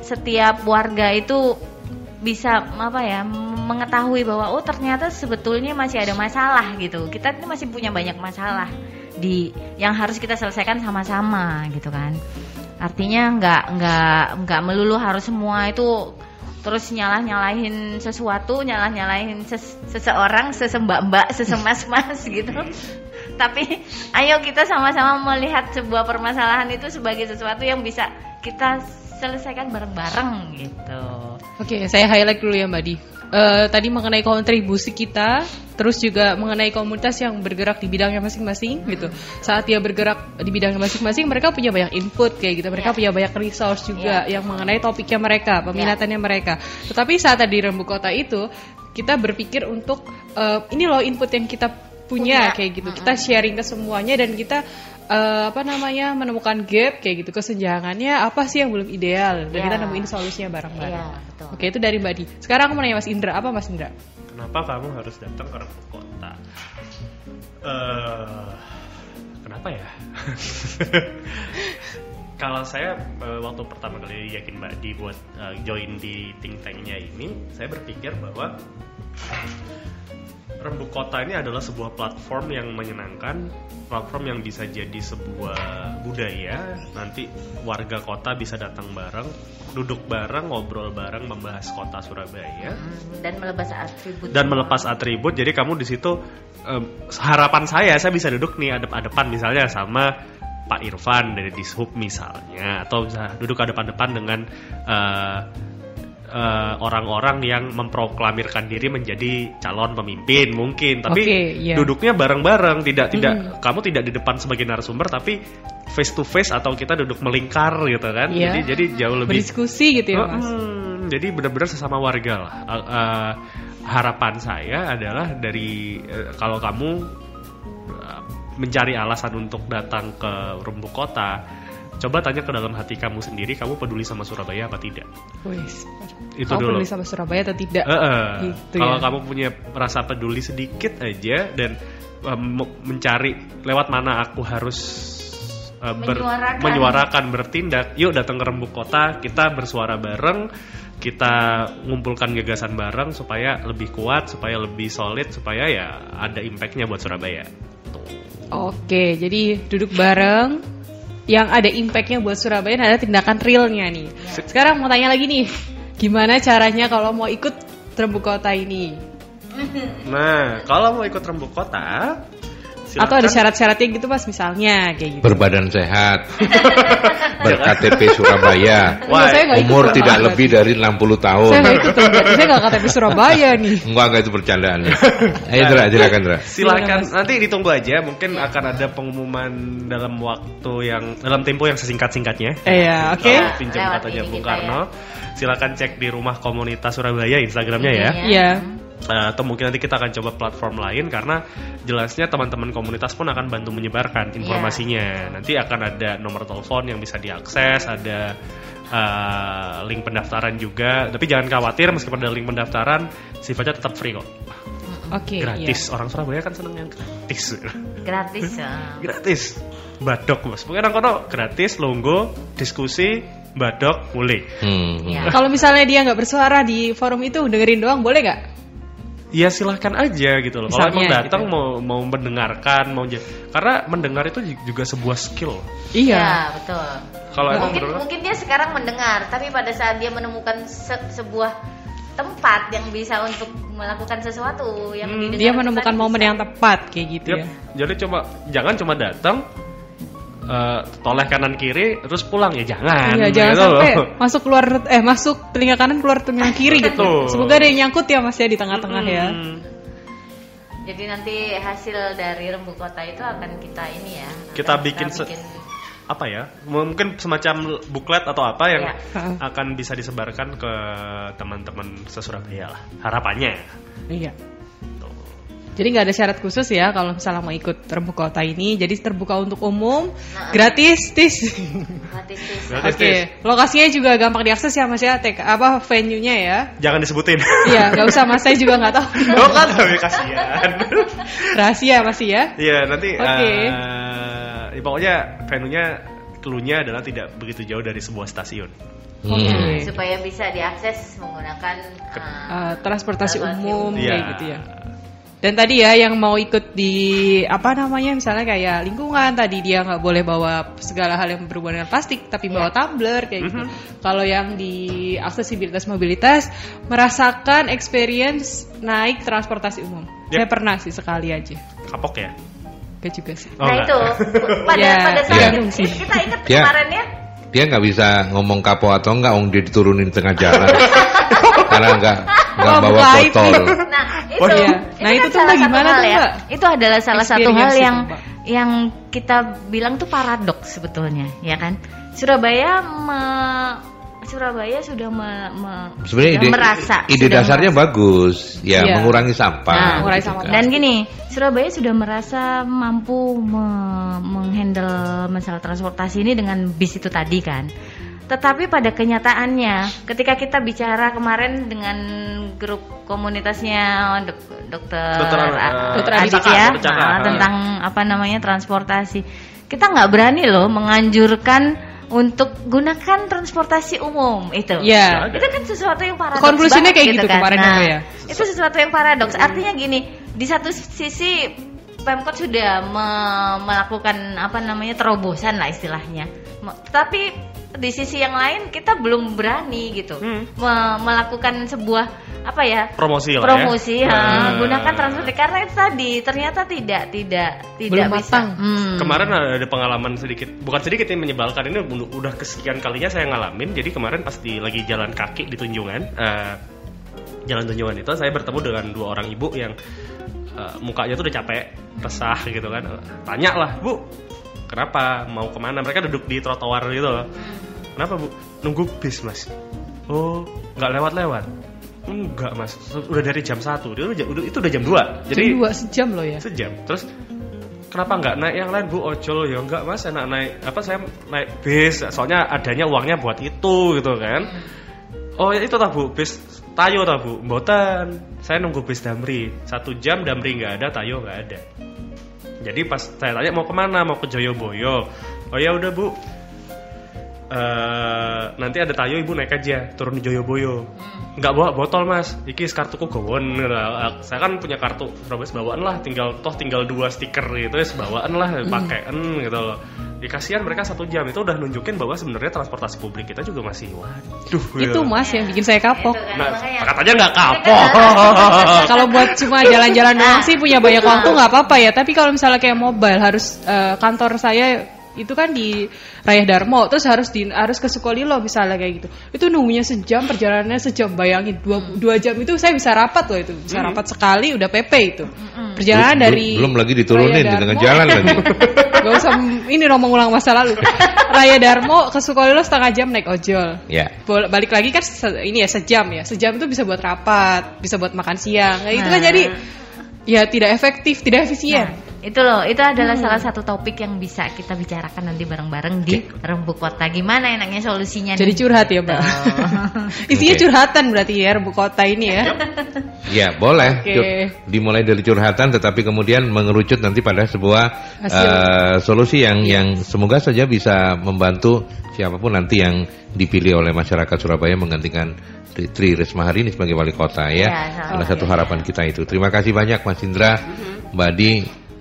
setiap warga itu bisa apa ya mengetahui bahwa oh ternyata sebetulnya masih ada masalah gitu. Kita ini masih punya banyak masalah di yang harus kita selesaikan sama-sama gitu kan. Artinya nggak nggak nggak melulu harus semua itu terus nyalah nyalahin sesuatu nyalah nyalahin ses, seseorang sesembak mbak sesemas mas gitu. Tapi ayo kita sama-sama melihat sebuah permasalahan itu sebagai sesuatu yang bisa kita selesaikan bareng-bareng gitu. Oke, saya highlight dulu ya Mbak Di uh, tadi mengenai kontribusi kita, terus juga mengenai komunitas yang bergerak di bidangnya masing-masing hmm. gitu. Saat dia bergerak di bidangnya masing-masing, mereka punya banyak input kayak gitu. Mereka yeah. punya banyak resource juga yeah. yang mengenai topiknya mereka, peminatannya yeah. mereka. Tetapi saat tadi rembu kota itu, kita berpikir untuk uh, ini loh input yang kita punya, punya. kayak gitu. Kita sharing ke semuanya dan kita uh, apa namanya menemukan gap kayak gitu kesenjangannya apa sih yang belum ideal dan yeah. kita nemuin solusinya bareng-bareng. Yeah, Oke itu dari Badi. Sekarang aku mau nanya Mas Indra apa Mas Indra? Kenapa kamu harus datang ke kota? Uh, kenapa ya? Kalau saya uh, waktu pertama kali yakin Mbak Di buat uh, join di think tanknya ini, saya berpikir bahwa Rembuk Kota ini adalah sebuah platform yang menyenangkan, platform yang bisa jadi sebuah budaya. Nanti warga kota bisa datang bareng, duduk bareng, ngobrol bareng, membahas kota Surabaya dan melepas atribut. Dan melepas atribut. Jadi kamu di situ um, harapan saya saya bisa duduk nih adep-adepan misalnya sama Pak Irfan dari Dishub misalnya atau bisa duduk depan-depan dengan uh, orang-orang uh, yang memproklamirkan diri menjadi calon pemimpin mungkin tapi okay, yeah. duduknya bareng-bareng tidak tidak hmm. kamu tidak di depan sebagai narasumber tapi face to face atau kita duduk melingkar gitu kan yeah. jadi jadi jauh lebih berdiskusi gitu ya mas hmm, jadi benar-benar sesama warga lah uh, uh, harapan saya adalah dari uh, kalau kamu uh, mencari alasan untuk datang ke Rumbu Kota Coba tanya ke dalam hati kamu sendiri, kamu peduli sama Surabaya apa tidak? Wis, itu kamu dulu. peduli sama Surabaya atau tidak? Uh -uh. Gitu Kalau ya. kamu punya rasa peduli sedikit aja dan um, mencari lewat mana aku harus uh, ber, menyuarakan. menyuarakan bertindak, yuk datang ke Rembuk Kota, kita bersuara bareng, kita ngumpulkan gagasan bareng supaya lebih kuat, supaya lebih solid, supaya ya ada impactnya buat Surabaya. Oke, jadi duduk bareng, yang ada impactnya buat Surabaya dan ada tindakan realnya nih. Sekarang mau tanya lagi nih, gimana caranya kalau mau ikut terumbu kota ini? Nah, kalau mau ikut rembuk kota, Silakan. Atau ada syarat-syaratnya gitu mas misalnya kayak gitu. Berbadan sehat, berKTP Surabaya, Wah, saya umur ikut, tidak lebih dari 60 tahun. Saya nggak ikut, saya nggak KTP Surabaya nih. Enggak, enggak itu bercandaannya. Ayo Dra, silakan Dra. Silakan, nanti ditunggu aja. Mungkin akan ada pengumuman dalam waktu yang dalam tempo yang sesingkat-singkatnya. Iya, oke. Okay. Pinjam katanya Bung Karno. Ya. Silakan cek di rumah komunitas Surabaya Instagramnya ya. Iya. Uh, atau mungkin nanti kita akan coba platform lain karena jelasnya teman-teman komunitas pun akan bantu menyebarkan iya. informasinya. Yeah. Nanti akan ada nomor telepon yang bisa diakses, ada uh, link pendaftaran juga. Tapi jangan khawatir meskipun ada link pendaftaran, sifatnya tetap free kok. Oke. Okay, gratis. Yeah. Orang Surabaya kan seneng yang gratis. Gratis. Ya. gratis. Badok mas. Mungkin orang kono gratis, longgo, diskusi, badok, mulai. Hmm. Yeah. Kalau misalnya dia nggak bersuara di forum itu dengerin doang, boleh nggak? Ya silahkan aja gitu loh. Kalau emang datang gitu. mau mau mendengarkan, mau karena mendengar itu juga sebuah skill. Iya, ya, betul. Kalau mungkin mungkin dia sekarang mendengar, tapi pada saat dia menemukan se sebuah tempat yang bisa untuk melakukan sesuatu yang hmm, dia menemukan momen bisa. yang tepat kayak gitu yep. ya. Jadi coba jangan cuma datang uh, toleh kanan kiri terus pulang ya jangan. Iya, jangan gitu sampai loh. masuk keluar eh masuk telinga kanan keluar telinga kiri gitu. Semoga ada yang nyangkut ya Mas ya di tengah-tengah hmm. ya. Jadi nanti hasil dari rembuk kota itu akan kita ini ya. Kita bikin, kita bikin apa ya? Mungkin semacam buklet atau apa yang ya. akan bisa disebarkan ke teman-teman sesurabaya lah. Harapannya. Iya. Jadi nggak ada syarat khusus ya kalau misalnya mau ikut terbuka kota ini. Jadi terbuka untuk umum, nah, gratis, tis. Gratis, tis. Oke, okay. lokasinya juga gampang diakses ya mas ya. Tek, apa venue-nya ya? Jangan disebutin. Iya, nggak usah mas. Saya juga nggak tahu. Oh kan, tapi kasihan. Rahasia masih ya? Iya, nanti. Oke. Okay. Uh, ya, pokoknya venue-nya keluarnya adalah tidak begitu jauh dari sebuah stasiun. Hmm. Ya, supaya bisa diakses menggunakan uh, uh, transportasi umum ya. kayak gitu ya. Dan tadi ya yang mau ikut di apa namanya misalnya kayak lingkungan tadi dia nggak boleh bawa segala hal yang berhubungan dengan plastik tapi bawa yeah. tumbler kayak mm -hmm. gitu. Mhm. Kalau yang di aksesibilitas mobilitas merasakan experience naik transportasi umum. Yep. Saya pernah sih sekali aja. Kapok ya? Gak juga sih. Oh, nah itu pada yeah. pada saat yeah. kita, kita ingat yeah. kemarin ya dia nggak bisa ngomong kapok atau enggak, om dia diturunin tengah jalan karena nggak nggak oh, bawa botol. Nah itu, oh, iya. nah itu, itu tuh gimana tuh ya? Itu adalah salah satu hal yang itu, yang kita bilang tuh paradoks sebetulnya, ya kan? Surabaya me Surabaya sudah me, me, Sebenarnya ide, merasa ide dasarnya merasa. bagus ya iya. mengurangi sampah. Nah, mengurangi sampah. Dan gini, Surabaya sudah merasa mampu me, menghandle masalah transportasi ini dengan bis itu tadi kan. Tetapi pada kenyataannya, ketika kita bicara kemarin dengan grup komunitasnya dok, dokter dokter, uh, dokter Aditya uh, tentang apa namanya transportasi, kita nggak berani loh menganjurkan untuk gunakan transportasi umum itu. Iya. Itu kan sesuatu yang paradoks. Konklusinya kayak gitu, gitu kan. kemarin nah, ya. Itu sesuatu yang paradoks. Artinya gini, di satu sisi Pemkot sudah me melakukan apa namanya terobosan lah istilahnya. Tapi di sisi yang lain kita belum berani gitu hmm. me melakukan sebuah apa ya promosi lah promosi ya. ya. gunakan transportasi karena itu tadi ternyata tidak tidak tidak Belum bisa hmm. kemarin ada pengalaman sedikit bukan sedikit yang menyebalkan ini udah kesekian kalinya saya ngalamin jadi kemarin pas di lagi jalan kaki di Tunjungan uh, jalan Tunjungan itu saya bertemu dengan dua orang ibu yang uh, mukanya tuh udah capek resah gitu kan tanya lah bu kenapa mau ke mana mereka duduk di trotoar gitu loh kenapa bu? Nunggu bis mas. Oh nggak lewat-lewat? Enggak mas, udah dari jam 1 Dia udah, itu udah jam 2 Jadi jam 2 sejam loh ya? Sejam. Terus kenapa nggak naik yang lain bu? Ojol. Ya enggak mas. Enak naik apa saya naik bis. Soalnya adanya uangnya buat itu gitu kan. Oh ya itu tak bu. Bis tayo tak bu. Mboten. Saya nunggu bis damri. Satu jam damri nggak ada tayo nggak ada. Jadi pas saya tanya mau ke mana mau ke Joyoboyo. Oh ya udah bu Uh, nanti ada tayo ibu naik aja turun di Joyoboyo. Nggak bawa botol mas. Iki kartuku gawon nah, saya kan punya kartu Surabaya bawaan lah. Tinggal toh tinggal dua stiker gitu. Ya bawaan lah hmm. pakaian gitu. Loh ya kasihan mereka satu jam. Itu udah nunjukin bahwa sebenarnya transportasi publik kita juga masih waduh itu ya. mas yang bikin saya kapok. kan, nah katanya nggak kapok. kalau buat cuma jalan-jalan doang sih punya banyak waktu nggak apa-apa ya. Tapi kalau misalnya kayak mobile harus uh, kantor saya itu kan di Raya Darmo terus harus di harus ke Sukolilo misalnya kayak gitu. Itu nunggunya sejam perjalanannya sejam bayangin dua, hmm. dua jam itu saya bisa rapat loh itu. Bisa hmm. rapat sekali udah PP itu. Hmm. perjalanan belum, dari belum lagi diturunin di tengah jalan lagi. Gak usah ini ngomong ulang masa lalu. Raya Darmo ke Sukolilo setengah jam naik ojol. Ya. Yeah. balik lagi kan ini ya sejam ya. Sejam itu bisa buat rapat bisa buat makan siang. Kayak gitu kan nah. jadi ya tidak efektif tidak efisien. Nah itu loh, itu adalah hmm. salah satu topik yang bisa kita bicarakan nanti bareng-bareng di Rembu Kota. Gimana enaknya solusinya? Jadi nih? curhat ya, Mbak. Isinya okay. curhatan berarti ya Rembu Kota ini ya. ya, boleh. Okay. Dimulai dari curhatan tetapi kemudian mengerucut nanti pada sebuah uh, solusi yang yes. yang semoga saja bisa membantu siapa pun nanti yang dipilih oleh masyarakat Surabaya menggantikan Tri Risma hari ini sebagai wali kota ya. ya Salah satu harapan kita itu. Terima kasih banyak Mas Indra, Mbak Di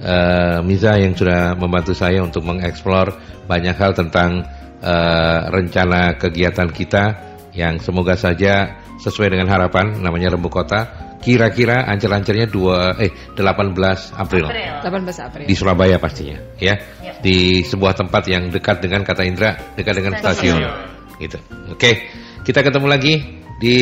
uh, Miza yang sudah membantu saya untuk mengeksplor banyak hal tentang uh, rencana kegiatan kita yang semoga saja sesuai dengan harapan namanya Rembu Kota. Kira-kira ancer-ancernya dua eh 18 April. April. 18 April. Di Surabaya pastinya, ya. ya. Di sebuah tempat yang dekat dengan kata Indra, dekat dengan stasiun. stasiun. Gitu. Oke. Kita ketemu lagi di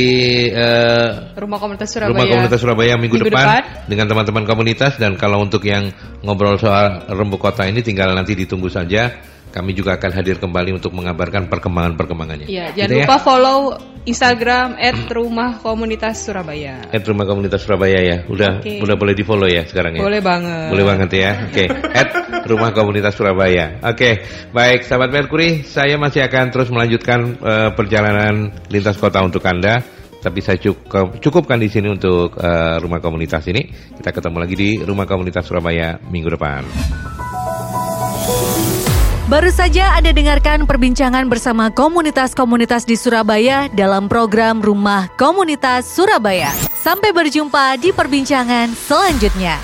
uh, Rumah Komunitas Surabaya. Rumah Komunitas Surabaya minggu, minggu depan, depan. dengan teman-teman komunitas. Dan kalau untuk yang ngobrol soal Rembu Kota ini tinggal nanti ditunggu saja kami juga akan hadir kembali untuk mengabarkan perkembangan-perkembangannya. Iya, jangan gitu ya? lupa ya? follow Instagram @rumahkomunitas_surabaya. @rumahkomunitas Surabaya ya. Udah okay. udah boleh di-follow ya sekarang ya. Boleh banget. Boleh banget ya. Oke. Okay. Surabaya. Oke. Okay. Baik, sahabat Merkuri, saya masih akan terus melanjutkan uh, perjalanan lintas kota untuk Anda tapi saya cukup, cukupkan di sini untuk uh, rumah komunitas ini. Kita ketemu lagi di rumah komunitas Surabaya minggu depan. Baru saja Anda dengarkan perbincangan bersama komunitas-komunitas di Surabaya dalam program Rumah Komunitas Surabaya. Sampai berjumpa di perbincangan selanjutnya.